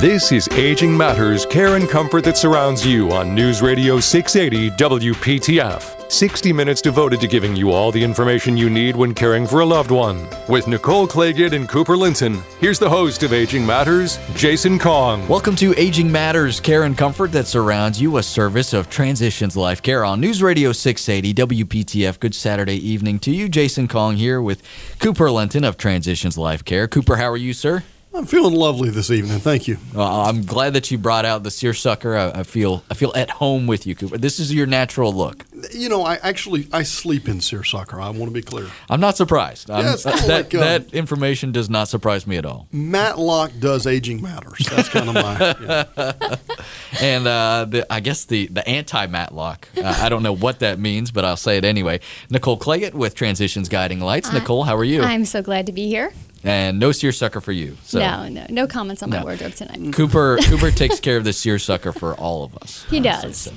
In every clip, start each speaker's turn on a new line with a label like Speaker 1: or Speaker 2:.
Speaker 1: This is Aging Matters Care and Comfort that surrounds you on News Radio 680 WPTF. 60 minutes devoted to giving you all the information you need when caring for a loved one. With Nicole Claggett and Cooper Linton, here's the host of Aging Matters, Jason Kong.
Speaker 2: Welcome to Aging Matters Care and Comfort that surrounds you, a service of Transitions Life Care on News Radio 680 WPTF. Good Saturday evening to you. Jason Kong here with Cooper Linton of Transitions Life Care. Cooper, how are you, sir?
Speaker 3: I'm feeling lovely this evening. Thank you.
Speaker 2: Uh, I'm glad that you brought out the seersucker. I, I, feel I feel at home with you, Cooper. This is your natural look.
Speaker 3: You know, I actually I sleep in seersucker. I want to be clear.
Speaker 2: I'm not surprised.
Speaker 3: I'm, yeah,
Speaker 2: that,
Speaker 3: like, um,
Speaker 2: that information does not surprise me at all.
Speaker 3: Matlock does aging matters. That's kind of my. Yeah.
Speaker 2: and uh, the, I guess the the anti Matlock. Uh, I don't know what that means, but I'll say it anyway. Nicole Claggett with Transitions Guiding Lights. Nicole, how are you?
Speaker 4: I'm so glad to be here
Speaker 2: and no seersucker for you.
Speaker 4: So. No, no, no comments on no. my wardrobe tonight.
Speaker 2: Cooper Cooper takes care of the seersucker for all of us.
Speaker 4: He does. So.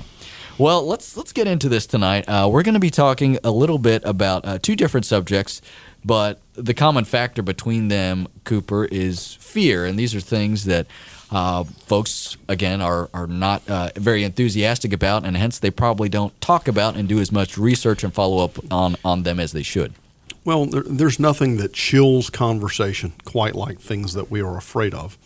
Speaker 2: Well, let's let's get into this tonight. Uh, we're going to be talking a little bit about uh, two different subjects, but the common factor between them, Cooper, is fear, and these are things that. Uh, folks again are are not uh, very enthusiastic about, and hence they probably don't talk about and do as much research and follow up on on them as they should.
Speaker 3: Well, there, there's nothing that chills conversation quite like things that we are afraid of.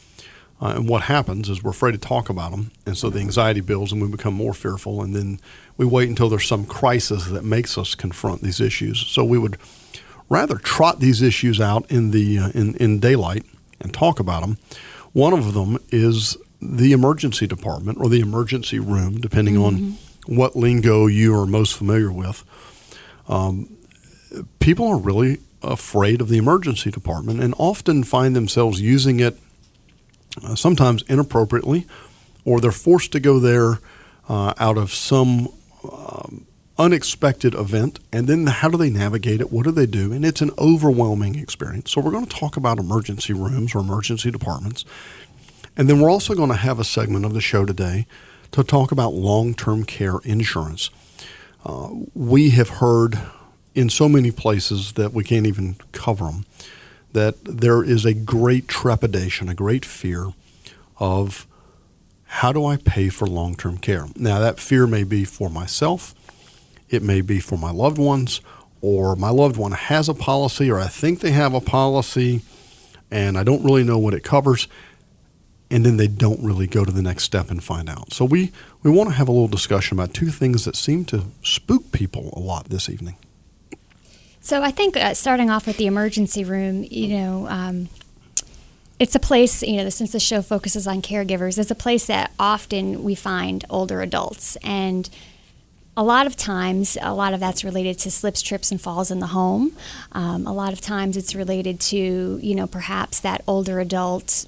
Speaker 3: Uh, and what happens is we're afraid to talk about them, and so the anxiety builds, and we become more fearful, and then we wait until there's some crisis that makes us confront these issues. So we would rather trot these issues out in the uh, in in daylight and talk about them. One of them is the emergency department or the emergency room, depending mm-hmm. on what lingo you are most familiar with. Um, people are really afraid of the emergency department and often find themselves using it uh, sometimes inappropriately, or they're forced to go there uh, out of some um, unexpected event. And then how do they navigate it? What do they do? And it's an overwhelming experience. So, we're going to talk about emergency rooms or emergency departments. And then we're also going to have a segment of the show today to talk about long term care insurance. Uh, we have heard in so many places that we can't even cover them, that there is a great trepidation, a great fear of how do I pay for long term care? Now, that fear may be for myself, it may be for my loved ones, or my loved one has a policy, or I think they have a policy, and I don't really know what it covers. And then they don't really go to the next step and find out. So, we, we want to have a little discussion about two things that seem to spook people a lot this evening.
Speaker 4: So I think uh, starting off with the emergency room, you know, um, it's a place, you know, since the show focuses on caregivers, it's a place that often we find older adults. And a lot of times, a lot of that's related to slips, trips, and falls in the home. Um, a lot of times it's related to, you know, perhaps that older adult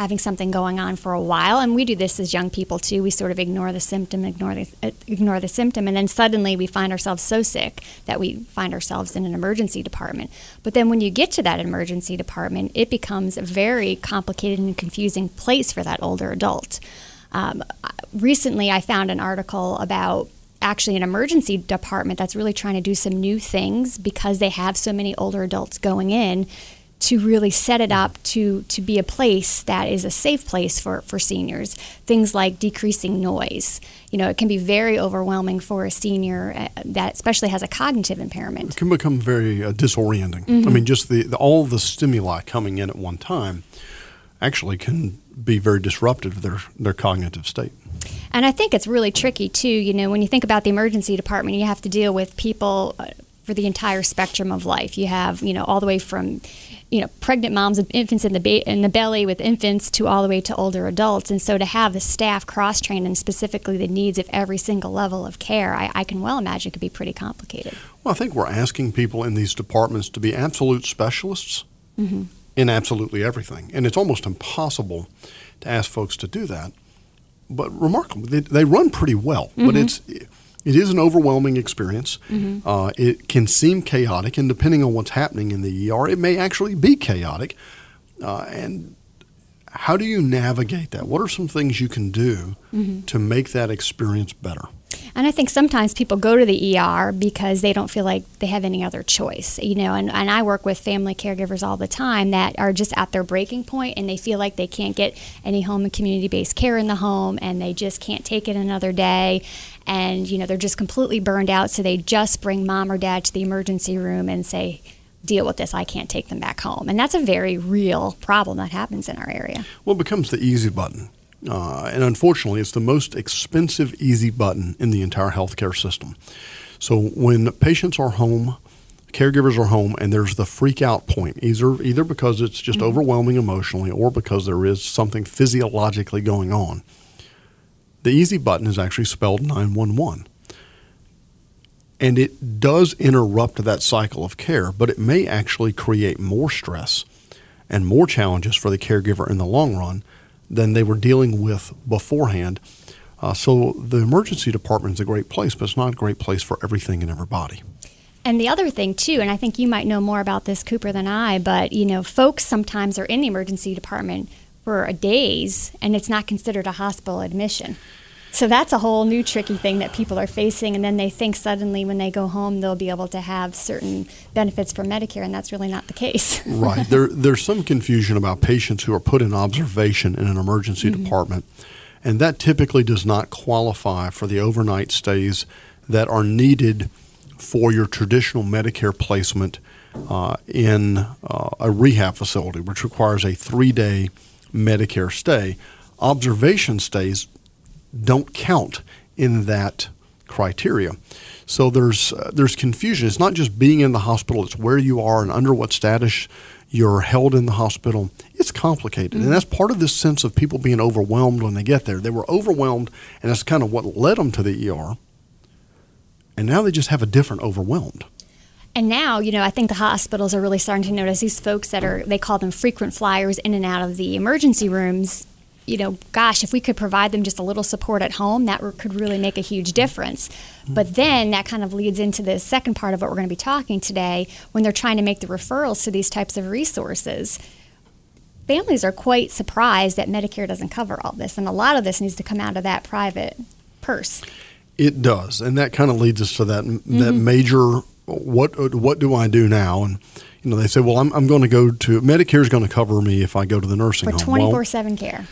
Speaker 4: having something going on for a while. And we do this as young people too. We sort of ignore the symptom ignore the uh, ignore the symptom. And then suddenly we find ourselves so sick that we find ourselves in an emergency department. But then when you get to that emergency department it becomes a very complicated and confusing place for that older adult. Um, recently i found an article about actually an emergency department that's really trying to do some new things because they have so many older adults going in to really set it up to, to be a place that is a safe place for, for seniors. Things like decreasing noise. You know, it can be very overwhelming for a senior uh, that especially has a cognitive impairment.
Speaker 3: It can become very uh, disorienting. Mm-hmm. I mean, just the, the, all the stimuli coming in at one time actually can be very disruptive to their, their cognitive state.
Speaker 4: And I think it's really tricky too. You know, when you think about the emergency department, you have to deal with people uh, for the entire spectrum of life. You have, you know, all the way from you know pregnant moms and infants in the ba- in the belly with infants to all the way to older adults and so to have the staff cross trained and specifically the needs of every single level of care I, I, can well imagine could be pretty complicated
Speaker 3: well i think we're asking people in these departments to be absolute specialists mm-hmm. in absolutely everything and it's almost impossible to ask folks to do that but remarkable they, they run pretty well mm-hmm. but it's it is an overwhelming experience. Mm-hmm. Uh, it can seem chaotic, and depending on what's happening in the ER, it may actually be chaotic. Uh, and how do you navigate that? What are some things you can do mm-hmm. to make that experience better?
Speaker 4: And I think sometimes people go to the ER because they don't feel like they have any other choice, you know. And, and I work with family caregivers all the time that are just at their breaking point and they feel like they can't get any home and community based care in the home and they just can't take it another day. And, you know, they're just completely burned out. So they just bring mom or dad to the emergency room and say, deal with this. I can't take them back home. And that's a very real problem that happens in our area.
Speaker 3: Well, it becomes the easy button. Uh, and unfortunately, it's the most expensive easy button in the entire healthcare system. So when patients are home, caregivers are home, and there's the freak out point, either either because it's just mm-hmm. overwhelming emotionally, or because there is something physiologically going on. The easy button is actually spelled 911. And it does interrupt that cycle of care, but it may actually create more stress and more challenges for the caregiver in the long run than they were dealing with beforehand. Uh, so the emergency department is a great place, but it's not a great place for everything and everybody.
Speaker 4: And the other thing too, and I think you might know more about this, Cooper, than I, but you know, folks sometimes are in the emergency department for days, and it's not considered a hospital admission. So that's a whole new tricky thing that people are facing, and then they think suddenly when they go home they'll be able to have certain benefits from Medicare, and that's really not the case.
Speaker 3: right. There, there's some confusion about patients who are put in observation in an emergency mm-hmm. department, and that typically does not qualify for the overnight stays that are needed for your traditional Medicare placement uh, in uh, a rehab facility, which requires a three day Medicare stay. Observation stays don't count in that criteria. So there's uh, there's confusion. It's not just being in the hospital; it's where you are and under what status you're held in the hospital. It's complicated, mm-hmm. and that's part of this sense of people being overwhelmed when they get there. They were overwhelmed, and that's kind of what led them to the ER. And now they just have a different overwhelmed.
Speaker 4: And now, you know, I think the hospitals are really starting to notice these folks that are, they call them frequent flyers in and out of the emergency rooms you know, gosh, if we could provide them just a little support at home, that could really make a huge difference. But then that kind of leads into the second part of what we're going to be talking today when they're trying to make the referrals to these types of resources. Families are quite surprised that Medicare doesn't cover all this, and a lot of this needs to come out of that private purse.
Speaker 3: It does, and that kind of leads us to that mm-hmm. that major what what do I do now? And you know, they say, well, I'm, I'm going to go to Medicare is going to cover me if I go to the nursing
Speaker 4: For
Speaker 3: home.
Speaker 4: For 24 7 care.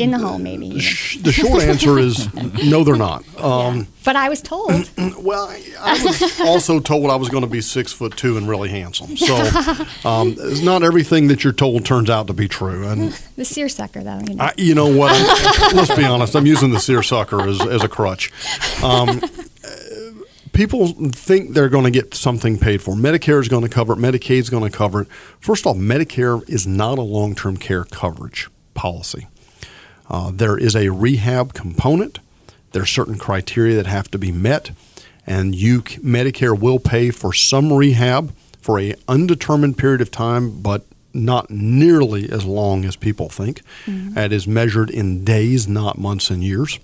Speaker 4: In the home, maybe.
Speaker 3: the short answer is no, they're not.
Speaker 4: Um, yeah. But I was told.
Speaker 3: well, I, was also told I was going to be six foot two and really handsome. So um, not everything that you're told turns out to be true. And
Speaker 4: the seersucker, though.
Speaker 3: You know, I, you know what? let's be honest. I'm using the seersucker as, as a crutch. Um, people think they're going to get something paid for. Medicare is going to cover it. Medicaid is going to cover it. First off, Medicare is not a long term care coverage policy. Uh, there is a rehab component. There are certain criteria that have to be met, and you Medicare will pay for some rehab for a undetermined period of time, but not nearly as long as people think. Mm-hmm. It is measured in days, not months and years.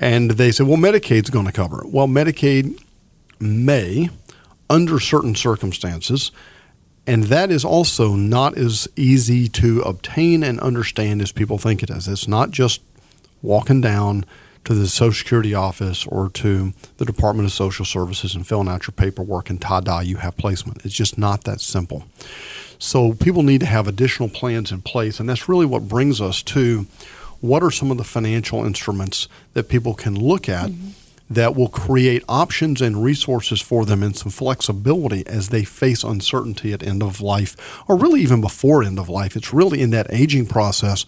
Speaker 3: And they say, well, Medicaid's going to cover it. Well, Medicaid may, under certain circumstances, and that is also not as easy to obtain and understand as people think it is. It's not just walking down to the Social Security office or to the Department of Social Services and filling out your paperwork and ta-da, you have placement. It's just not that simple. So people need to have additional plans in place, and that's really what brings us to what are some of the financial instruments that people can look at mm-hmm that will create options and resources for them and some flexibility as they face uncertainty at end of life or really even before end of life. It's really in that aging process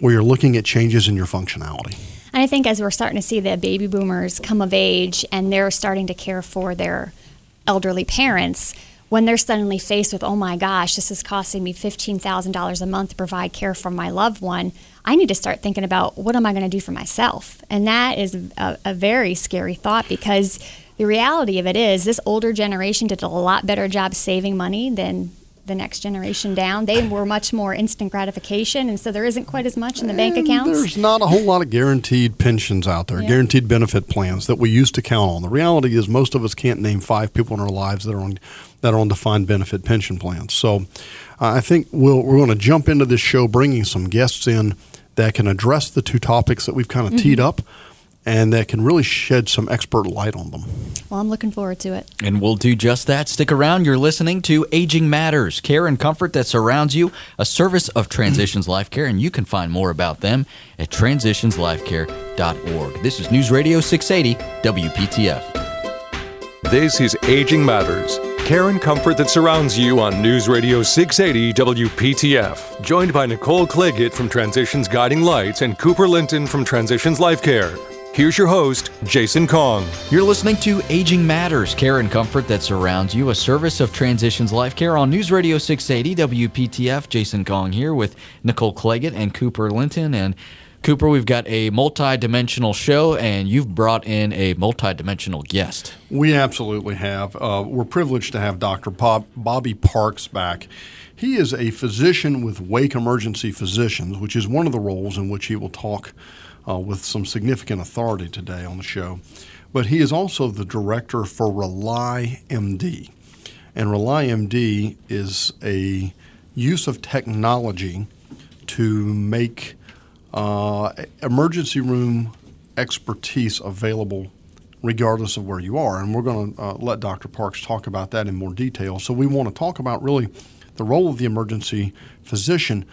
Speaker 3: where you're looking at changes in your functionality.
Speaker 4: And I think as we're starting to see the baby boomers come of age and they're starting to care for their elderly parents, when they're suddenly faced with, oh my gosh, this is costing me $15,000 a month to provide care for my loved one, I need to start thinking about what am I going to do for myself? And that is a, a, very scary thought because the reality of it is this older generation did a lot better job saving money than the next generation down. They were much more instant gratification, and so there isn't quite as much in the bank accounts.
Speaker 3: There's not a whole lot of guaranteed pensions out there, yeah. guaranteed benefit plans that we used to count on. The reality is, most of us can't name five people in our lives that are on that are on defined benefit pension plans. So, uh, I think we'll, we're going to jump into this show, bringing some guests in that can address the two topics that we've kind of mm-hmm. teed up and that can really shed some expert light on them.
Speaker 4: Well, I'm looking forward to it.
Speaker 2: And we'll do just that. Stick around. You're listening to Aging Matters, care and comfort that surrounds you, a service of Transitions Life Care, and you can find more about them at transitionslifecare.org. This is News Radio 680 WPTF.
Speaker 1: This is Aging Matters, care and comfort that surrounds you on News Radio 680 WPTF. Joined by Nicole Claggett from Transitions Guiding Lights and Cooper Linton from Transitions Life Care. Here's your host, Jason Kong.
Speaker 2: You're listening to Aging Matters, care and comfort that surrounds you, a service of Transitions Life Care on News Radio 680 WPTF. Jason Kong here with Nicole Claggett and Cooper Linton. And Cooper, we've got a multi-dimensional show, and you've brought in a multi-dimensional guest.
Speaker 3: We absolutely have. Uh, we're privileged to have Dr. Bob, Bobby Parks back. He is a physician with Wake Emergency Physicians, which is one of the roles in which he will talk uh, with some significant authority today on the show. But he is also the director for Rely MD. And Rely MD is a use of technology to make uh, emergency room expertise available regardless of where you are. And we're going to uh, let Dr. Parks talk about that in more detail. So we want to talk about really the role of the emergency physician,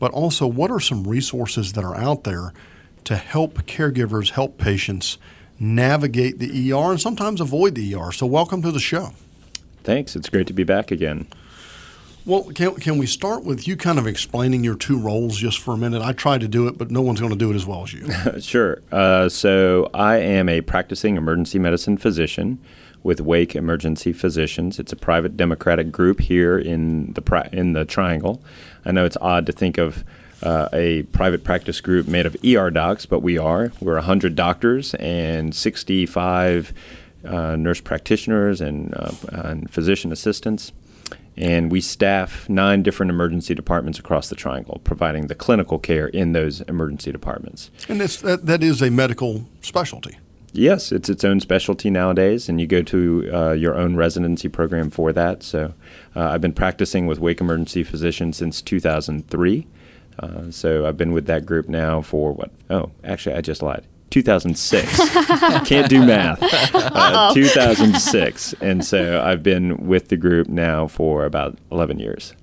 Speaker 3: but also what are some resources that are out there to help caregivers, help patients navigate the ER and sometimes avoid the ER. So, welcome to the show.
Speaker 5: Thanks. It's great to be back again.
Speaker 3: Well, can, can we start with you kind of explaining your two roles just for a minute? I tried to do it, but no one's going to do it as well as you.
Speaker 5: sure. Uh, so, I am a practicing emergency medicine physician with Wake Emergency Physicians. It's a private democratic group here in the in the Triangle. I know it's odd to think of uh, a private practice group made of ER docs, but we are. We're 100 doctors and 65 uh, nurse practitioners and, uh, and, physician assistants. And we staff nine different emergency departments across the triangle, providing the clinical care in those emergency departments.
Speaker 3: And that, that is a medical specialty.
Speaker 5: Yes, it's its own specialty nowadays, and you go to uh, your own residency program for that. So uh, I've been practicing with Wake Emergency Physicians since 2003. Uh, so I've been with that group now for what? Oh, actually, I just lied. 2006. Can't do math. Uh, 2006. And so I've been with the group now for about 11 years.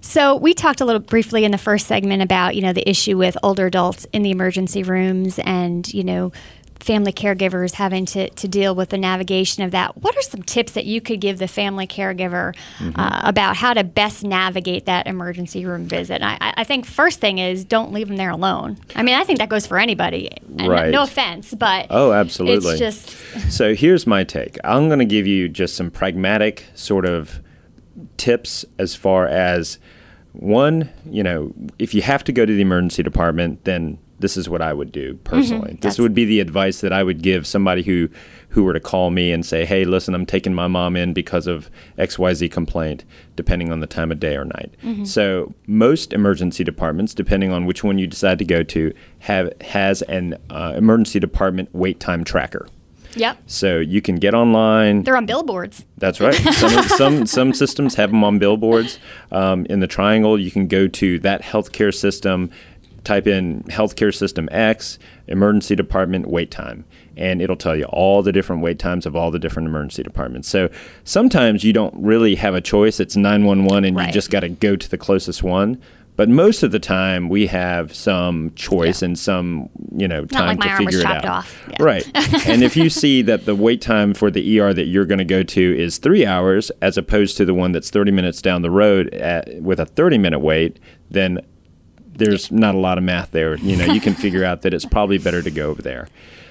Speaker 4: So we talked a little briefly in the first segment about, you know, the issue with older adults in the emergency rooms and, you know, family caregivers having to, to deal with the navigation of that. What are some tips that you could give the family caregiver mm-hmm. uh, about how to best navigate that emergency room visit? I, I, think first thing is don't leave them there alone. I mean, I think that goes for anybody.
Speaker 5: right.
Speaker 4: No offense, but
Speaker 5: oh, absolutely.
Speaker 4: It's just
Speaker 5: so. Here's my take. I'm going to give you just some pragmatic sort of tips as far as one. You know, if you have to go to the emergency department, then this is what I would do personally. Mm-hmm. This would be the advice that I would give somebody who who were to call me and say, "Hey, listen, I'm taking my mom in because of XYZ complaint," depending on the time of day or night. Mm-hmm. So, most emergency departments, depending on which one you decide to go to, have has an uh, emergency department wait time tracker.
Speaker 4: Yep.
Speaker 5: So you can get online.
Speaker 4: They're on billboards.
Speaker 5: That's right. Some some, some systems have them on billboards. Um, in the Triangle, you can go to that healthcare system type in healthcare system X, emergency department wait time, and it'll tell you all the different wait times of all the different emergency departments. So sometimes you don't really have a choice. It's 911 and right. you just got to go to the closest one. But most of the time, we have some choice yeah. and some, you know, time
Speaker 4: like
Speaker 5: to figure it out.
Speaker 4: Yeah.
Speaker 5: Right. and if you see that the wait time for the ER that you're going to go to is three hours, as opposed to the one that's 30 minutes down the road at, with a 30 minute wait, then there's not a lot of math there. You know, you can figure out that it's probably better to go over there.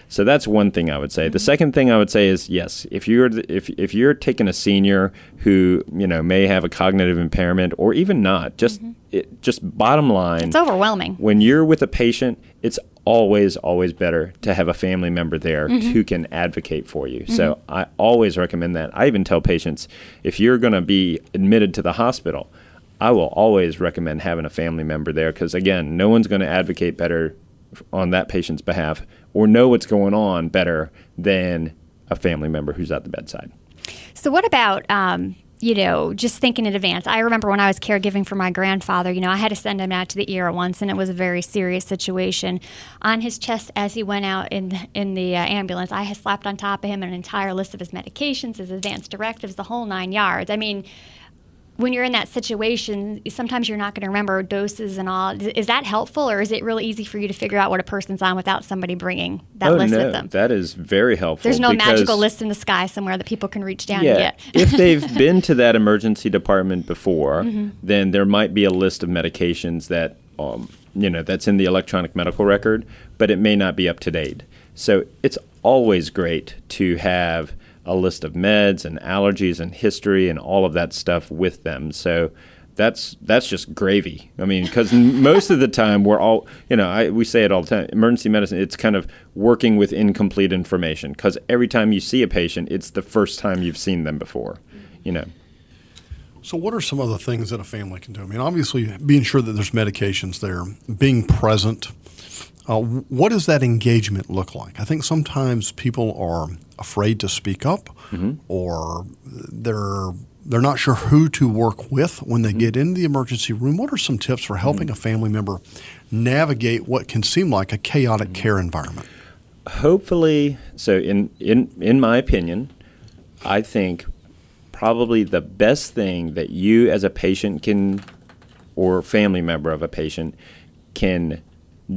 Speaker 5: So that's one thing I would say. The second thing I would say is yes, if you're if if you're taking a senior who you know may have a cognitive impairment or even not, just mm-hmm. it, just bottom line,
Speaker 4: it's overwhelming.
Speaker 5: When you're with a patient, it's always always better to have a family member there mm-hmm. who can advocate for you. Mm-hmm. So I always recommend that. I even tell patients if you're going to be admitted to the hospital I will always recommend having a family member there because, again, no one's going to advocate better on that patient's behalf or know what's going on better than a family member who's at the bedside.
Speaker 4: So, what about um, you know, just thinking in advance. I remember when I was caregiving for my grandfather, you know, I had to send him out to the ER once, and it was a very serious situation. On his chest, as he went out in the, in the uh, ambulance, I had slapped on top of him an entire list of his medications, his advanced directives, the whole nine yards. I mean, when you're in that situation, sometimes you're not going to remember doses and all. Is that helpful, or is it really easy for you to figure out what a person's on without somebody bringing that
Speaker 5: oh,
Speaker 4: list
Speaker 5: no,
Speaker 4: with them?
Speaker 5: That is very helpful.
Speaker 4: There's no magical list in the sky somewhere that people can reach down
Speaker 5: yeah,
Speaker 4: and get.
Speaker 5: if they've been to that emergency department before,
Speaker 4: Mm-hmm.
Speaker 5: then there might be a list of medications that um, you know that's in the electronic medical record, but it may not be up to date. So it's always great to have a list of meds and allergies and history and all of that stuff with them. So that's that's just gravy. I mean, because most of the time we're all, you know, I, we say it all the time. Emergency medicine, it's kind of working with incomplete information. Because every time you see a patient, it's the first time you've seen them before. You know.
Speaker 3: So, what are some of the things that a family can do? I mean, obviously, being sure that there's medications there, being present. Uh, what does that engagement look like? I think sometimes people are afraid to speak up, mm-hmm. or they're they're not sure who to work with when they mm-hmm. get into the emergency room. What are some tips for helping mm-hmm. a family member navigate what can seem like a chaotic care environment?
Speaker 5: hopefully so in in in my opinion i think probably the best thing that you as a patient can or family member of a patient can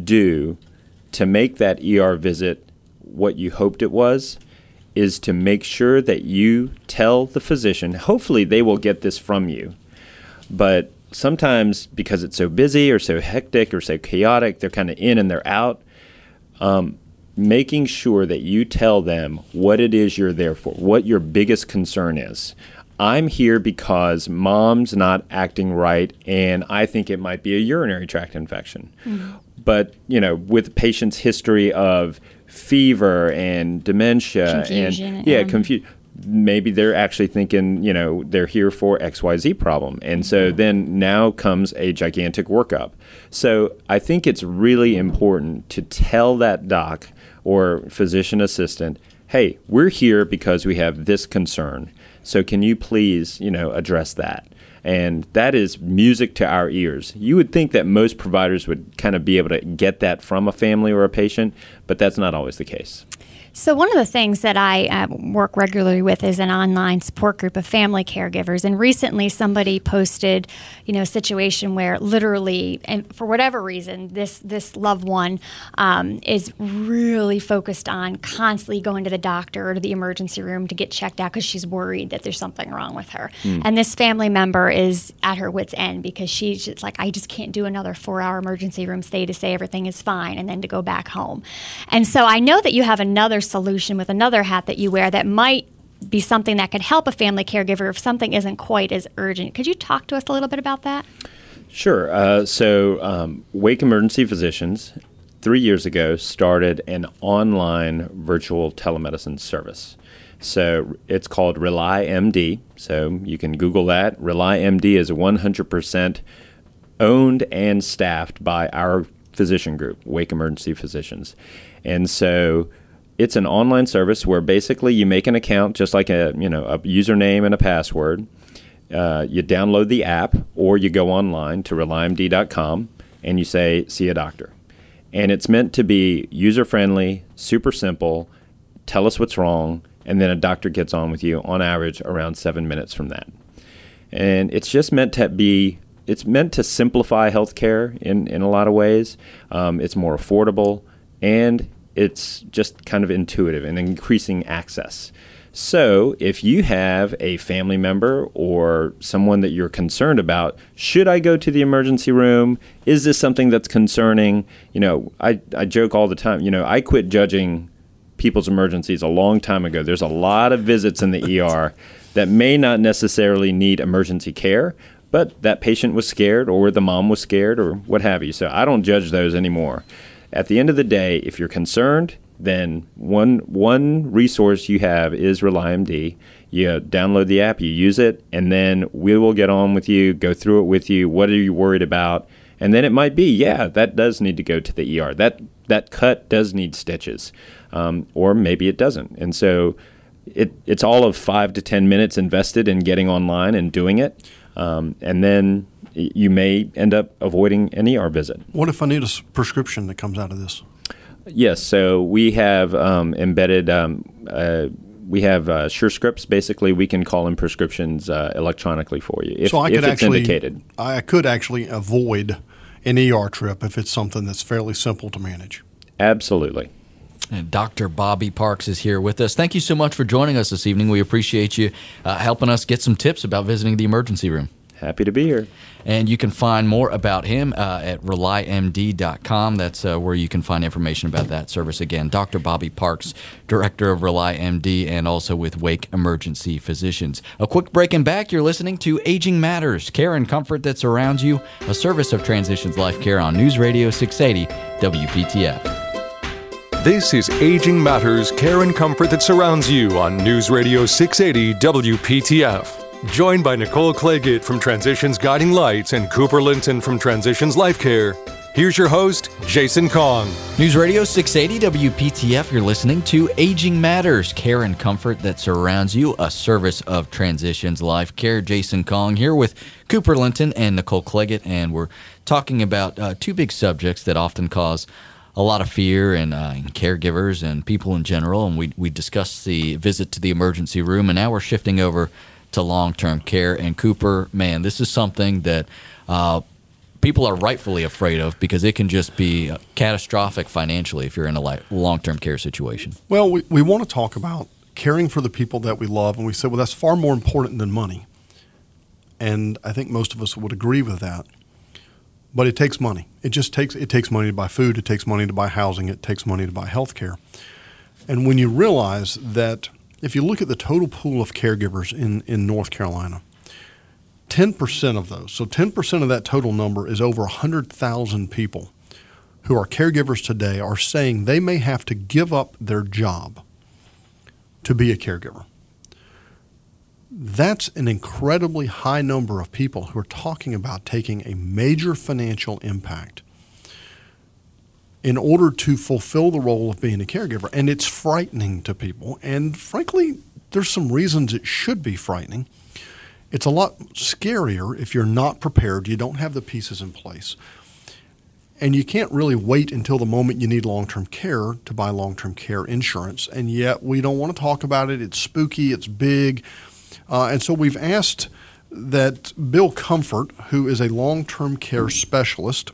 Speaker 5: do to make that ER visit what you hoped it was is to make sure that you tell the physician hopefully they will get this from you but sometimes because it's so busy or so hectic or so chaotic they're kind of in and they're out um, making sure that you tell them what it is you're there for, what your biggest concern is. I'm here because mom's not acting right, and I think it might be a urinary tract infection. But, you know, with patient's history of fever and dementia
Speaker 4: Confusion,
Speaker 5: and yeah,
Speaker 4: um,
Speaker 5: confusion maybe they're actually thinking, you know, they're here for XYZ problem. And so then now comes a gigantic workup. So I think it's really important to tell that doc or physician assistant, hey, we're here because we have this concern. So can you please, you know, address that? And that is music to our ears. You would think that most providers would kind of be able to get that from a family or a patient, but that's not always the case.
Speaker 4: So, one of the things that I uh, work regularly with is an online support group of family caregivers. And recently, somebody posted, you know, a situation where literally, and for whatever reason, this this loved one um, is really focused on constantly going to the doctor or to the emergency room to get checked out because she's worried that there's something wrong with her. And this family member is at her wits' end because she's just like, I just can't do another four-hour emergency room stay to say everything is fine and then to go back home. And so, I know that you have another solution with another hat that you wear that might be something that could help a family caregiver if something isn't quite as urgent. Could you talk to us a little bit about that?
Speaker 5: Sure. Uh, so, um, Wake Emergency Physicians, three years ago, started an online virtual telemedicine service. So, it's called Rely MD. So, you can Google that. Rely MD is 100% owned and staffed by our physician group, Wake Emergency Physicians. And so, it's an online service where basically you make an account just like a you know a username and a password. Uh, you download the app or you go online to relymd.com and you say see a doctor. And it's meant to be user friendly super simple tell us what's wrong and then a doctor gets on with you on average around seven minutes from that. And it's just meant to be it's meant to simplify healthcare in, in a lot of ways. Um, it's more affordable and it's just kind of intuitive and increasing access so if you have a family member or someone that you're concerned about should i go to the emergency room is this something that's concerning you know i, I joke all the time you know i quit judging people's emergencies a long time ago. There's a lot of visits in the ER that may not necessarily need emergency care, but that patient was scared or the mom was scared or what have you. So I don't judge those anymore. At the end of the day, if you're concerned, then one one resource you have is RelyMD. You download the app, you use it, and then we will get on with you, go through it with you. What are you worried about? And then it might be, yeah, that does need to go to the ER. That that cut does need stitches, um, or maybe it doesn't. And so, it, it's all of five to 10 minutes invested in getting online and doing it. Um, and then you may end up avoiding an ER visit.
Speaker 3: What if I need a prescription that comes out of this?
Speaker 5: Yes, so we have um, embedded. Um, uh, we have uh, SureScripts. Basically, we can call in prescriptions uh, electronically for you if,
Speaker 3: so I
Speaker 5: if
Speaker 3: could
Speaker 5: it's
Speaker 3: actually,
Speaker 5: indicated.
Speaker 3: I could actually avoid an ER trip if it's something that's fairly simple to manage.
Speaker 5: Absolutely.
Speaker 2: And Dr. Bobby Parks is here with us. Thank you so much for joining us this evening. We appreciate you uh, helping us get some tips about visiting the emergency room.
Speaker 5: Happy to be here.
Speaker 2: And you can find more about him uh, at relymd.com. That's uh, where you can find information about that service. Again, Dr. Bobby Parks, Director of RelyMD, and also with Wake Emergency Physicians. A quick break and back. You're listening to Aging Matters, care and comfort that surrounds you, a service of Transitions Life Care on News Radio 680 WPTF.
Speaker 1: This is Aging Matters, care and comfort that surrounds you on News Radio 680 WPTF. Joined by Nicole Claggett from Transitions Guiding Lights and Cooper Linton from Transitions Life Care. Here's your host, Jason Kong.
Speaker 2: News Radio 680 WPTF, you're listening to Aging Matters, care and comfort that surrounds you, a service of Transitions Life Care. Jason Kong here with Cooper Linton and Nicole Claggett, and we're talking about uh, two big subjects that often cause a lot of fear and, uh, caregivers and people in general. And we, we discussed the visit to the emergency room, and now we're shifting over to long term care. And Cooper, man, this is something that uh, people are rightfully afraid of because it can just be uh, catastrophic financially if you're in a long term care situation.
Speaker 3: Well, we, we want to talk about caring for the people that we love, and we said, well, that's far more important than money. And I think most of us would agree with that. But it takes money. It just takes it takes money to buy food, it takes money to buy housing, it takes money to buy health care. And when you realize that if you look at the total pool of caregivers in, in North Carolina, 10% of those, so 10% of that total number is over 100,000 people who are caregivers today are saying they may have to give up their job to be a caregiver. That's an incredibly high number of people who are talking about taking a major financial impact in order to fulfill the role of being a caregiver. And it's frightening to people. And frankly, there's some reasons it should be frightening. It's a lot scarier if you're not prepared, you don't have the pieces in place. And you can't really wait until the moment you need long term care to buy long term care insurance. And yet, we don't want to talk about it. It's spooky, it's big. Uh, and so, we've asked that Bill Comfort, who is a long term care specialist,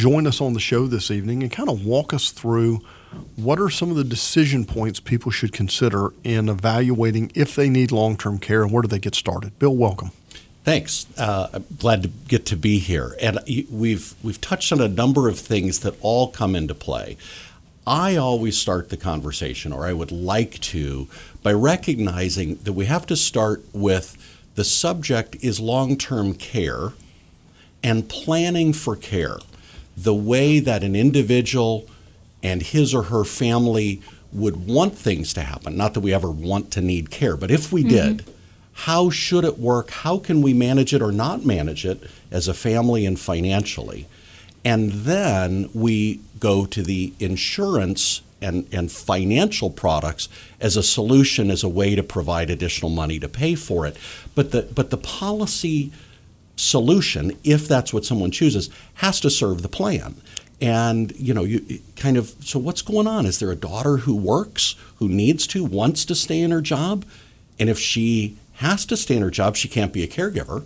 Speaker 3: join us on the show this evening and kind of walk us through what are some of the decision points people should consider in evaluating if they need long term care and where do they get started? Bill, welcome.
Speaker 6: Thanks. Uh, I'm glad to get to be here. And we've we've touched on a number of things that all come into play. I always start the conversation, or I would like to, by recognizing that we have to start with the subject is long term care and planning for care the way that an individual and his or her family would want things to happen. Not that we ever want to need care, but if we mm-hmm. did, how should it work? How can we manage it or not manage it as a family and financially? And then we go to the insurance and, and financial products as a solution, as a way to provide additional money to pay for it. But the, but the policy solution, if that's what someone chooses, has to serve the plan. And you know, you kind of so what's going on? Is there a daughter who works, who needs to, wants to stay in her job, and if she has to stay in her job, she can't be a caregiver.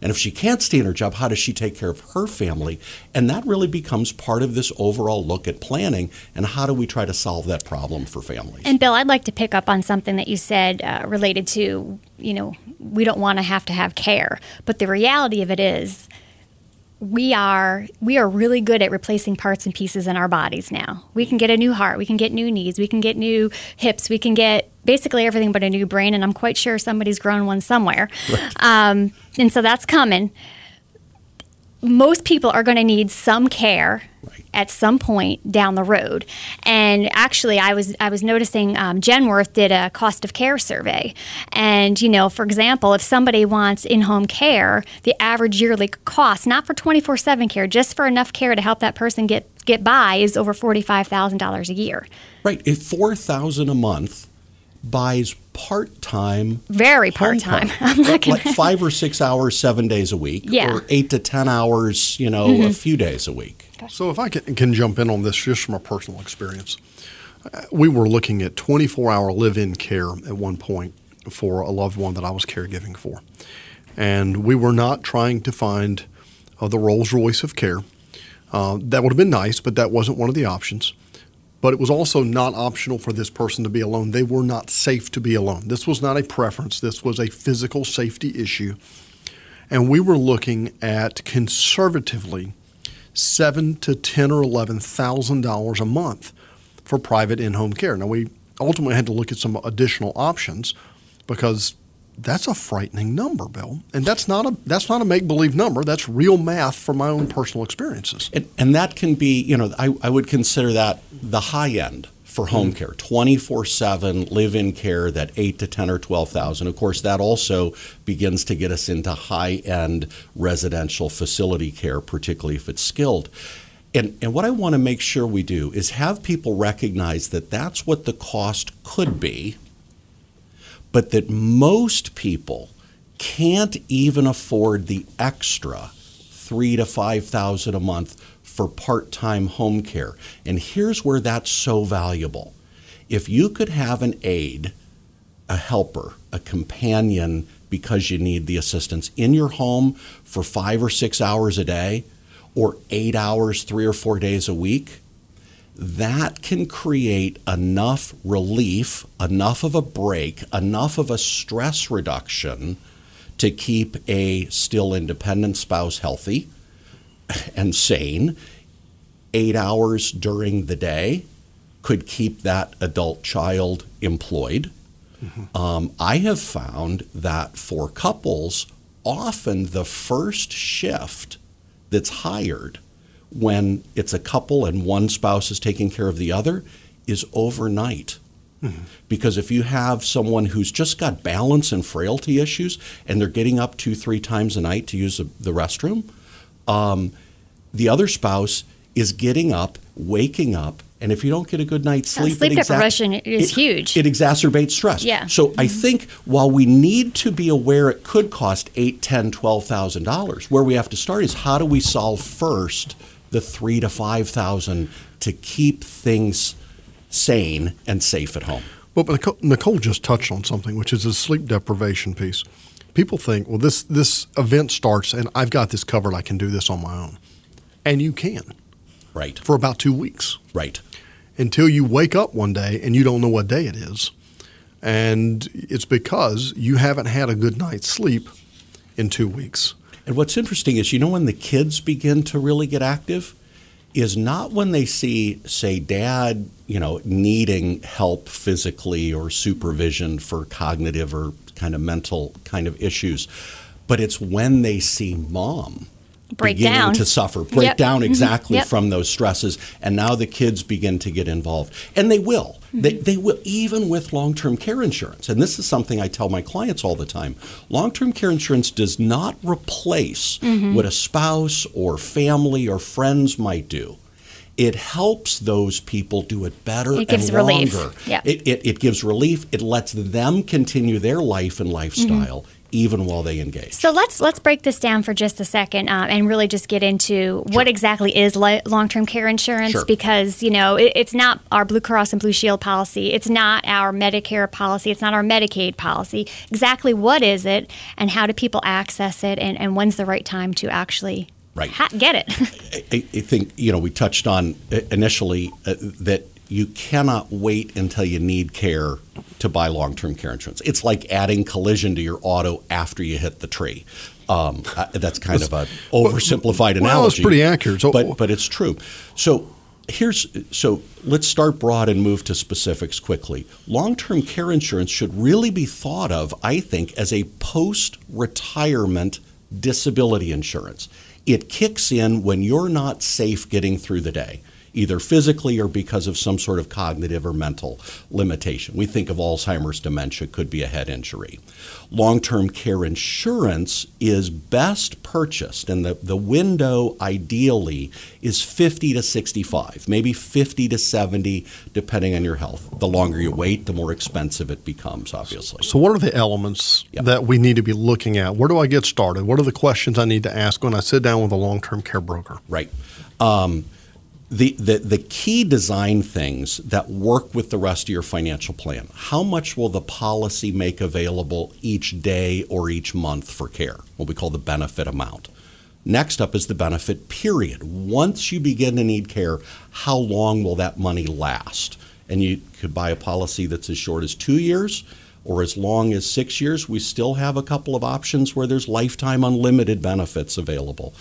Speaker 6: And if she can't stay in her job, how does she take care of her family? And that really becomes part of this overall look at planning and how do we try to solve that problem for families.
Speaker 4: And Bill, I'd like to pick up on something that you said uh, related to, you know, we don't want to have to have care. But the reality of it is, we are we are really good at replacing parts and pieces in our bodies now. We can get a new heart, we can get new knees, we can get new hips, we can get basically everything but a new brain, and I'm quite sure somebody's grown one somewhere. Right. Um, and so that's coming. Most people are going to need some care right. at some point down the road. And actually, I was I was noticing um, Genworth did a cost of care survey, and you know, for example, if somebody wants in-home care, the average yearly cost, not for 24/7 care, just for enough care to help that person get get by, is over forty-five thousand dollars a year.
Speaker 6: Right, if four thousand a month buys part time.
Speaker 4: Very part-time. I'm
Speaker 6: like five or six hours, seven days a week,
Speaker 4: Yeah.
Speaker 6: or eight to ten hours, you know, a few days a week.
Speaker 3: So if I can, can jump in on this just from a personal experience, uh, we were looking at 24-hour live-in care at one point for a loved one that I was caregiving for, and we were not trying to find uh, the Rolls Royce of care. Uh, that would have been nice, but that wasn't one of the options. But it was also not optional for this person to be alone. They were not safe to be alone. This was not a preference. This was a physical safety issue. And we were looking at conservatively seven to ten or eleven thousand dollars a month for private in-home care. Now we ultimately had to look at some additional options because that's a frightening number, Bill, and that's not a that's not a make-believe number. That's real math from my own personal experiences.
Speaker 6: And, and that can be, you know, I, I would consider that the high end for home mm-hmm. care. 24 7 live in care that 8 to 10 or 12,000 of course that also begins to get us into high end residential facility care particularly if it's skilled. And, and what I want to make sure we do is have people recognize that that's what the cost could be but that most people can't even afford the extra three to five thousand a month for part-time home care. And here's where that's so valuable. If you could have an aide, a helper, a companion because you need the assistance in your home for five or six hours a day, or eight hours, three or four days a week, that can create enough relief, enough of a break, enough of a stress reduction to keep a still independent spouse healthy and sane. Eight hours during the day could keep that adult child employed. Um, I have found that for couples, often the first shift that's hired when it's a couple and one spouse is taking care of the other is overnight. Because if you have someone who's just got balance and frailty issues and they're getting up two, three times a night to use the, the restroom, um, the other spouse is getting up, waking up, and if you don't get a good night's
Speaker 4: Yeah,
Speaker 6: sleep,
Speaker 4: sleep
Speaker 6: it exac-
Speaker 4: deprivation is
Speaker 6: it-
Speaker 4: huge.
Speaker 6: It exacerbates stress.
Speaker 4: Yeah.
Speaker 6: So I think while we need to be aware it could cost eight, ten, twelve thousand dollars, where we have to start is how do we solve first the three to five thousand to keep things sane and safe at home.
Speaker 3: Well, but Nicole, Nicole just touched on something, which is the sleep deprivation piece. People think, well, this this event starts, and I've got this covered. I can do this on my own, and you can
Speaker 6: Right.
Speaker 3: for about two weeks
Speaker 6: Right.
Speaker 3: until you wake up one day and you don't know what day it is, and it's because you haven't had a good night's sleep in two weeks.
Speaker 6: And what's interesting is, you know, when the kids begin to really get active, is not when they see, say, dad, you know, needing help physically or supervision for cognitive or kind of mental kind of issues, but it's when they see mom
Speaker 4: Break
Speaker 6: beginning
Speaker 4: down.
Speaker 6: to suffer, break
Speaker 4: Yep.
Speaker 6: down
Speaker 4: Mhm.
Speaker 6: exactly
Speaker 4: Yep.
Speaker 6: from those stresses, and now the kids begin to get involved, and they will.
Speaker 4: Mm-hmm.
Speaker 6: They, they will, even with long-term care insurance. And this is something I tell my clients all the time: long-term care insurance does not replace
Speaker 4: Mm-hmm.
Speaker 6: what a spouse or family or friends might do. It helps those people do it better
Speaker 4: It gives
Speaker 6: and
Speaker 4: relief.
Speaker 6: longer.
Speaker 4: Yeah.
Speaker 6: It, it, it gives relief. It lets them continue their life and lifestyle
Speaker 4: Mm-hmm.
Speaker 6: Even while they engage.
Speaker 4: So let's let's break this down for just a second um, and really just get into what exactly is li- long-term care insurance
Speaker 6: Sure.
Speaker 4: because you know it, it's not our Blue Cross and Blue Shield policy, it's not our Medicare policy, it's not our Medicaid policy. Exactly what is it, and how do people access it, and, and when's the right time to actually
Speaker 6: Right.
Speaker 4: ha- get it?
Speaker 6: I, I think you know we touched on uh, initially uh, that you cannot wait until you need care to buy long-term care insurance. It's like adding collision to your auto after you hit the tree. Um, uh, that's kind of an oversimplified analogy.
Speaker 3: Well, it's pretty accurate. So-
Speaker 6: but but it's true. So here's so let's start broad and move to specifics quickly. Long-term care insurance should really be thought of, I think, as a post-retirement disability insurance. It kicks in when you're not safe getting through the day. Either physically or because of some sort of cognitive or mental limitation. We think of Alzheimer's dementia could be a head injury. Long term care insurance is best purchased, and the, the window ideally is 50 to 65, maybe 50 to 70, depending on your health. The longer you wait, the more expensive it becomes, obviously.
Speaker 3: So, what are the elements
Speaker 6: Yep.
Speaker 3: that we need to be looking at? Where do I get started? What are the questions I need to ask when I sit down with a long term care broker?
Speaker 6: Right. Um, the, the, the key design things that work with the rest of your financial plan. How much will the policy make available each day or each month for care? What we call the benefit amount. Next up is the benefit period. Once you begin to need care, how long will that money last? And you could buy a policy that's as short as two years or as long as six years. We still have a couple of options where there's lifetime unlimited benefits available.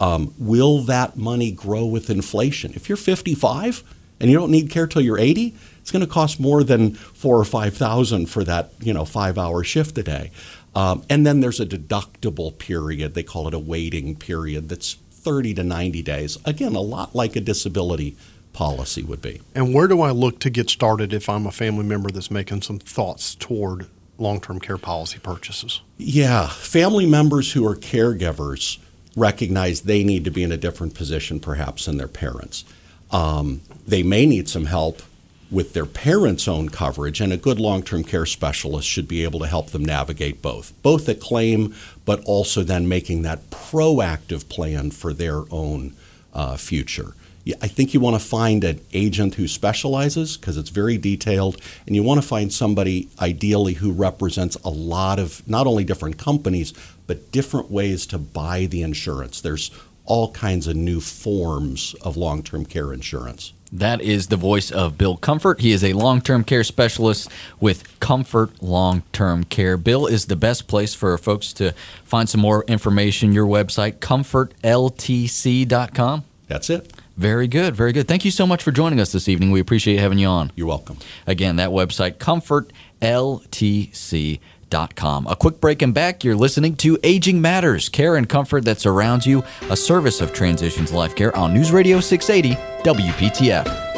Speaker 6: Um, will that money grow with inflation? If you're 55 and you don't need care till you're 80, it's going to cost more than four or five thousand for that you know five hour shift a day. Um, and then there's a deductible period. They call it a waiting period. That's 30 to 90 days. Again, a lot like a disability policy would be.
Speaker 3: And where do I look to get started if I'm a family member that's making some thoughts toward long term care policy purchases?
Speaker 6: Yeah, family members who are caregivers recognize they need to be in a different position perhaps than their parents. Um, they may need some help with their parents' own coverage, and a good long term care specialist should be able to help them navigate both, both a claim, but also then making that proactive plan for their own uh, future. Yeah, I think you want to find an agent who specializes because it's very detailed, and you want to find somebody ideally who represents a lot of not only different companies, but different ways to buy the insurance. There's all kinds of new forms of long term care insurance.
Speaker 2: That is the voice of Bill Comfort. He is a long term care specialist with Comfort Long Term Care. Bill is the best place for folks to find some more information. Your website, comfortltc.com.
Speaker 6: That's it.
Speaker 2: Very good, very good. Thank you so much for joining us this evening. We appreciate having you on.
Speaker 6: You're welcome.
Speaker 2: Again, that website, comfortltc.com. A quick break and back. You're listening to Aging Matters, care and comfort that surrounds you, a service of Transitions Life Care on News Radio 680 WPTF.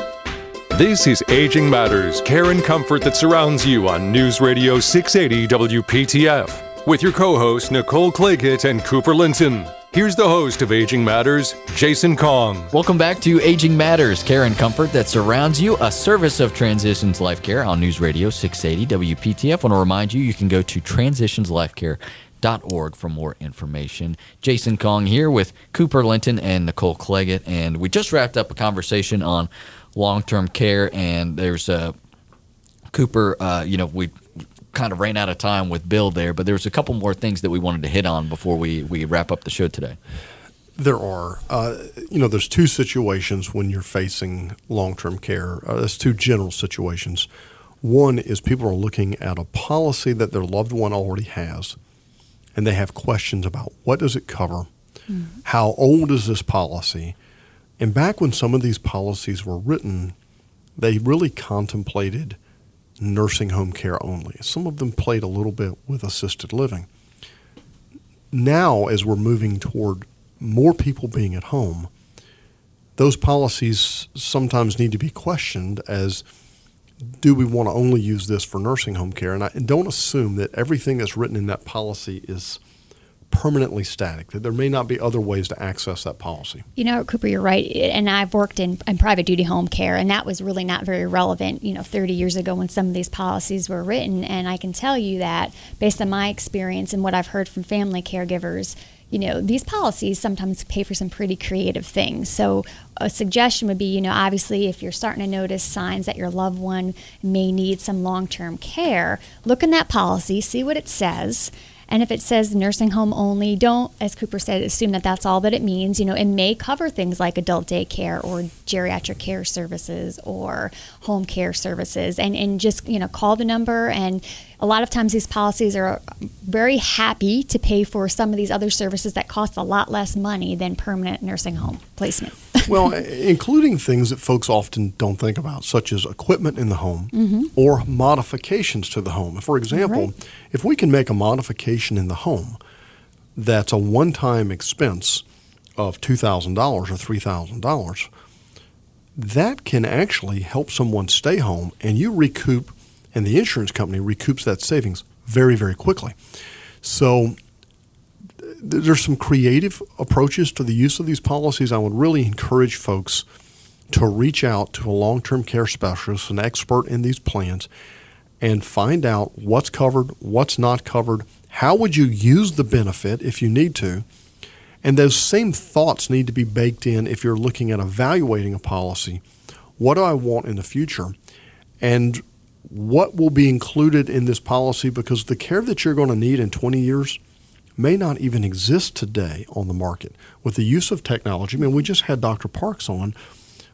Speaker 1: This is Aging Matters, care and comfort that surrounds you on News Radio 680 WPTF. With your co hosts, Nicole Claggett and Cooper Linton. Here's the host of Aging Matters, Jason Kong.
Speaker 2: Welcome back to Aging Matters, care and comfort that surrounds you, a service of Transitions Life Care on News Radio 680 WPTF. I want to remind you, you can go to transitionslifecare.org for more information. Jason Kong here with Cooper Linton and Nicole Claggett, and we just wrapped up a conversation on long-term care, and there's a Cooper, uh, you know, we kind of ran out of time with Bill there, but there's a couple more things that we wanted to hit on before we, we wrap up the show today.
Speaker 3: There are, uh, you know, there's two situations when you're facing long-term care. Uh, there's two general situations. One is people are looking at a policy that their loved one already has, and they have questions about what does it cover, how old is this policy, and back when some of these policies were written, they really contemplated nursing home care only. Some of them played a little bit with assisted living. Now, as we're moving toward more people being at home, those policies sometimes need to be questioned as do we want to only use this for nursing home care? And I don't assume that everything that's written in that policy is permanently static, that there may not be other ways to access that policy.
Speaker 4: You know, Cooper, you're right. And I've worked in, in private duty home care, and that was really not very relevant, you know, 30 years ago when some of these policies were written. And I can tell you that based on my experience and what I've heard from family caregivers, you know, these policies sometimes pay for some pretty creative things. So, a suggestion would be, you know, obviously, if you're starting to notice signs that your loved one may need some long term care, look in that policy, see what it says. And if it says nursing home only, don't, as Cooper said, assume that that's all that it means. You know, it may cover things like adult daycare or geriatric care services or home care services. And, and just, you know, call the number. And a lot of times these policies are very happy to pay for some of these other services that cost a lot less money than permanent nursing home placement.
Speaker 3: well, including things that folks often don't think about, such as equipment in the home mm-hmm. or modifications to the home. For example,
Speaker 4: Right.
Speaker 3: if we can make a modification in the home that's a one time expense of $2,000 or $3,000, that can actually help someone stay home and you recoup, and the insurance company recoups that savings very, very quickly. So th- there's some creative approaches to the use of these policies. I would really encourage folks to reach out to a long term care specialist, an expert in these plans, and find out what's covered, what's not covered, how would you use the benefit if you need to. And those same thoughts need to be baked in if you're looking at evaluating a policy. What do I want in the future? And what will be included in this policy because the care that you're going to need in 20 years may not even exist today on the market. With the use of technology, I mean, we just had Dr. Parks on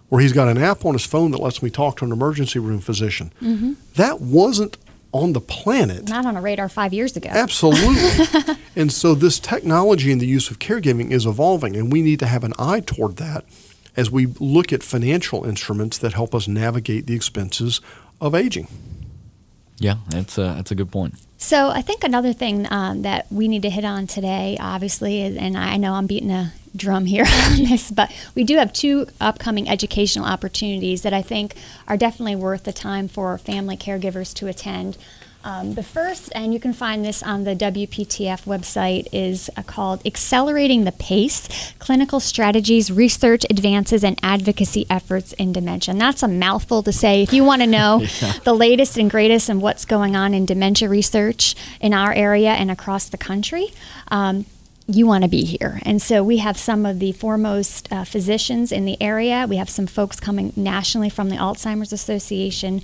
Speaker 3: where he's got an app on his phone that lets me talk to an emergency room physician.
Speaker 4: Mm-hmm.
Speaker 3: That wasn't on the planet.
Speaker 4: Not on a radar five years ago.
Speaker 3: Absolutely. and so this technology and the use of caregiving is evolving, and we need to have an eye toward that as we look at financial instruments that help us navigate the expenses of aging.
Speaker 2: Yeah, that's a, that's a good point.
Speaker 4: So I think another thing um, that we need to hit on today, obviously, is, and I know I'm beating a drum here on this, but we do have two upcoming educational opportunities that I think are definitely worth the time for family caregivers to attend. Um, the first, and you can find this on the WPTF website, is uh, called Accelerating the Pace Clinical Strategies, Research Advances, and Advocacy Efforts in Dementia. And that's a mouthful to say. If you want to know yeah. the latest and greatest and what's going on in dementia research in our area and across the country, um, you want to be here. And so we have some of the foremost uh, physicians in the area. We have some folks coming nationally from the Alzheimer's Association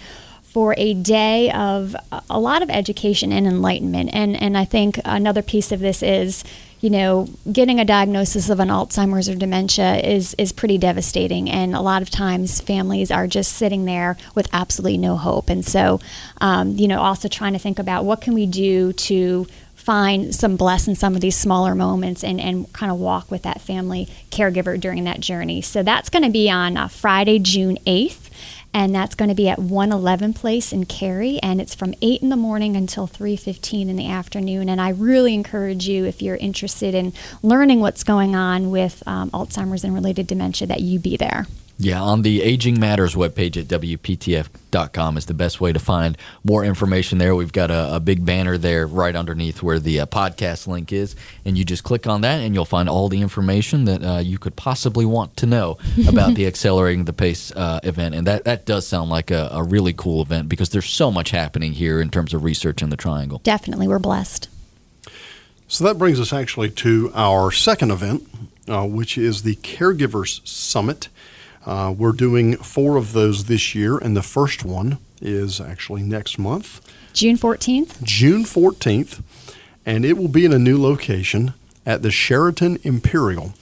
Speaker 4: for a day of a lot of education and enlightenment. And, and I think another piece of this is, you know, getting a diagnosis of an Alzheimer's or dementia is, is pretty devastating. And a lot of times families are just sitting there with absolutely no hope. And so, um, you know, also trying to think about what can we do to find some bliss in some of these smaller moments and, and kind of walk with that family caregiver during that journey. So that's going to be on uh, Friday, June 8th and that's going to be at 111 Place in Cary, and it's from 8 in the morning until 3:15 in the afternoon. And I really encourage you, if you're interested in learning what's going on with um, Alzheimer's and related dementia, that you be there.
Speaker 2: Yeah, on the Aging Matters webpage at WPTF.com is the best way to find more information there. We've got a, a big banner there right underneath where the uh, podcast link is, and you just click on that and you'll find all the information that uh, you could possibly want to know about the Accelerating the Pace uh, event. And that, that does sound like a, a really cool event because there's so much happening here in terms of research in the Triangle.
Speaker 4: Definitely, we're blessed.
Speaker 3: So that brings us actually to our second event, uh, which is the Caregivers Summit. Uh, we're doing four of those this year, and the first one is actually next month.
Speaker 4: June 14th?
Speaker 3: June 14th, and it will be in a new location at the Sheraton Imperial.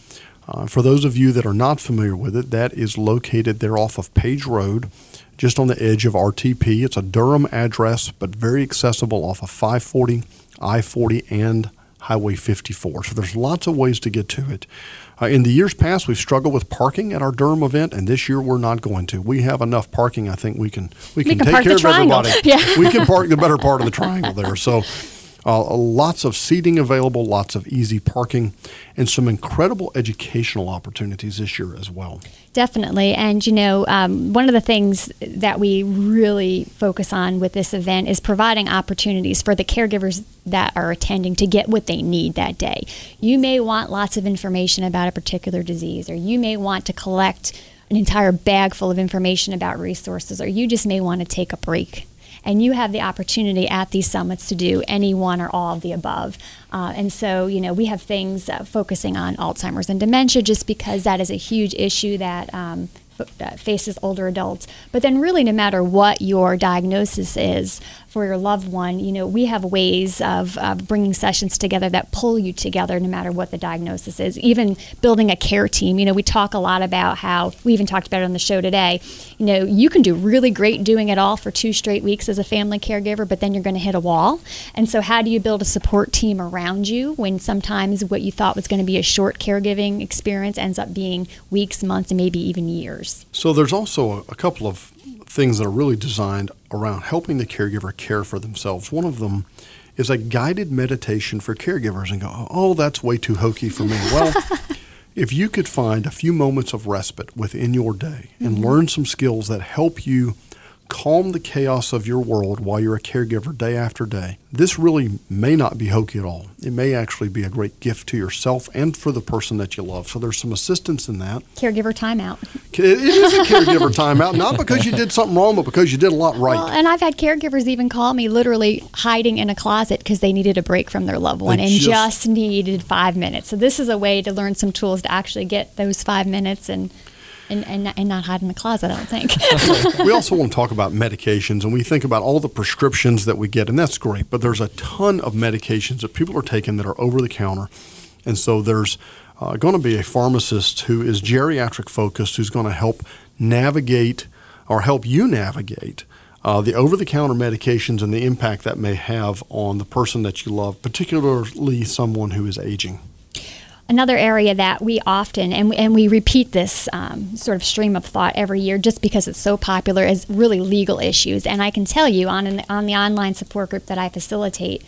Speaker 3: Uh, for those of you that are not familiar with it, that is located there off of Page Road, just on the edge of RTP. It's a Durham address, but very accessible off of 540, I 40, and Highway 54. So there's lots of ways to get to it. Uh, in the years past, we've struggled with parking at our Durham event, and this year we're not going to. We have enough parking. I think we can we can,
Speaker 4: can
Speaker 3: take care of
Speaker 4: triangle.
Speaker 3: everybody.
Speaker 4: Yeah.
Speaker 3: we can park the better part of the triangle there. So. Uh, lots of seating available, lots of easy parking, and some incredible educational opportunities this year as well.
Speaker 4: Definitely. And, you know, um, one of the things that we really focus on with this event is providing opportunities for the caregivers that are attending to get what they need that day. You may want lots of information about a particular disease, or you may want to collect an entire bag full of information about resources, or you just may want to take a break and you have the opportunity at these summits to do any one or all of the above. Uh, and so, you know, we have things uh, focusing on Alzheimer's and dementia just because that is a huge issue that um, faces older adults. But then, really, no matter what your diagnosis is for your loved one, you know, we have ways of, of bringing sessions together that pull you together no matter what the diagnosis is. Even building a care team. You know, we talk a lot about how we even talked about it on the show today. You know, you can do really great doing it all for two straight weeks as a family caregiver, but then you're going to hit a wall. And so, how do you build a support team around you when sometimes what you thought was going to be a short caregiving experience ends up being weeks, months, and maybe even years?
Speaker 3: So, there's also a, a couple of things that are really designed around helping the caregiver care for themselves. One of them is a guided meditation for caregivers and go, oh, that's way too hokey for me. Well, If you could find a few moments of respite within your day and learn some skills that help you calm the chaos of your world while you're a caregiver day after day, this really may not be hokey at all. It may actually be a great gift to yourself and for the person that you love. So there's some assistance in that.
Speaker 4: Caregiver timeout.
Speaker 3: It is a caregiver timeout, not because you did something wrong, but because you did a lot right.
Speaker 4: Well, and I've had caregivers even call me literally hiding in a closet because they needed a break from their loved one
Speaker 3: They
Speaker 4: and
Speaker 3: just-
Speaker 4: just, needed five minutes. So this is a way to learn some tools to actually get those five minutes and and, and, not- and not hide in the closet. I don't think.
Speaker 3: we also want to talk about medications, and we think about all the prescriptions that we get, and that's great. But there's a ton of medications that people are taking that are over the counter, and so there's uh, going to be a pharmacist who is geriatric focused, who's going to help navigate or help you navigate. Uh, the over the counter medications and the impact that may have on the person that you love, particularly someone who is aging.
Speaker 4: Another area that we often and we, and we repeat this um, sort of stream of thought every year, just because it's so popular, is really legal issues. And I can tell you on an, on the online support group that I facilitate,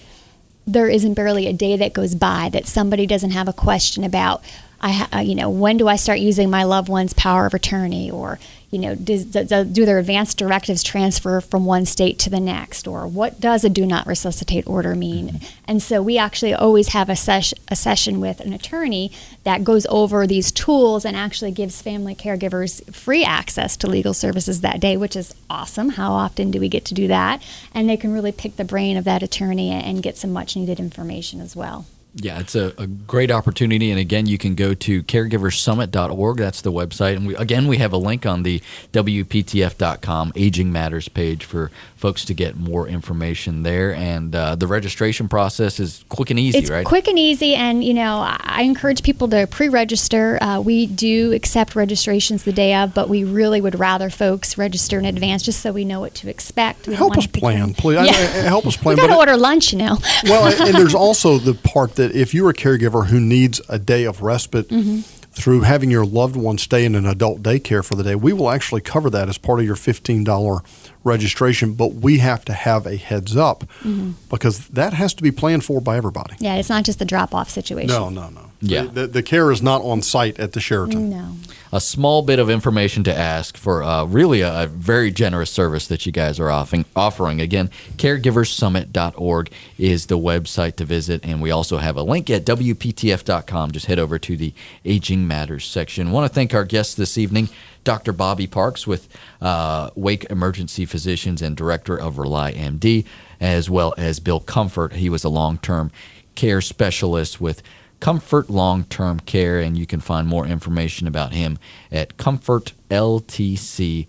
Speaker 4: there isn't barely a day that goes by that somebody doesn't have a question about. I, uh, you know, when do I start using my loved one's power of attorney, or you know, does, does, do their advance directives transfer from one state to the next, or what does a do not resuscitate order mean? Mm-hmm. And so we actually always have a, sesh- a session with an attorney that goes over these tools and actually gives family caregivers free access to legal services that day, which is awesome. How often do we get to do that? And they can really pick the brain of that attorney and get some much needed information as well.
Speaker 2: Yeah, it's a, a great opportunity. And again, you can go to caregiversummit.org. That's the website. And we, again, we have a link on the WPTF.com Aging Matters page for folks to get more information there. And uh, the registration process is quick and easy,
Speaker 4: it's
Speaker 2: right?
Speaker 4: quick and easy, and you know I I encourage people to pre-register. Uh, we do accept registrations the day of, but we really would rather folks register in advance just so we know what to expect. We
Speaker 3: Help us plan, please.
Speaker 4: Yeah.
Speaker 3: I- help us plan.
Speaker 4: we got
Speaker 3: but
Speaker 4: to
Speaker 3: it-
Speaker 4: order lunch, you know.
Speaker 3: well, and there's also the part that if you're a caregiver who needs a day of respite
Speaker 4: Mm-hmm.
Speaker 3: through having your loved one stay in an adult daycare for the day, we will actually cover that as part of your $15 registration, but we have to have a heads up
Speaker 4: Mm-hmm.
Speaker 3: because that has to be planned for by everybody.
Speaker 4: yeah, it's not just the drop-off situation.
Speaker 3: No, no, no.
Speaker 2: Yeah.
Speaker 3: The, the, the care is not on site at the Sheraton.
Speaker 4: No.
Speaker 2: a small bit of information to ask for uh, really a, a very generous service that you guys are offering. offering. Again, caregiversummit.org is the website to visit, and we also have a link at WPTF.com. Just head over to the Aging Matters section. want to thank our guests this evening. Dr. Bobby Parks with uh, Wake Emergency Physicians and Director of Rely MD, as well as Bill Comfort. He was a long term care specialist with Comfort Long Term Care, and you can find more information about him at comfortltc.com.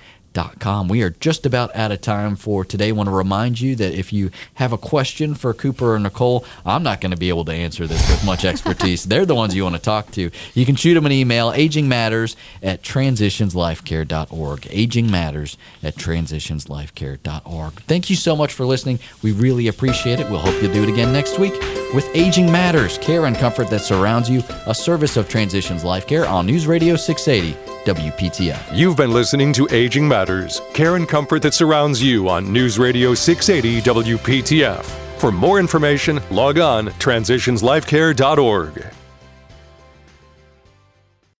Speaker 2: We are just about out of time for today. I want to remind you that if you have a question for Cooper or Nicole, I'm not going to be able to answer this with much expertise. They're the ones you want to talk to. You can shoot them an email, agingmatters at transitionslifecare.org. Aging Matters at transitionslifecare.org. Thank you so much for listening. We really appreciate it. We'll hope you'll do it again next week with Aging Matters, care and comfort that surrounds you, a service of Transitions Life Care on News Radio 680 WPTF.
Speaker 1: You've been listening to Aging Matters, care and comfort that surrounds you on News Radio 680 WPTF. For more information, log on transitionslifecare.org.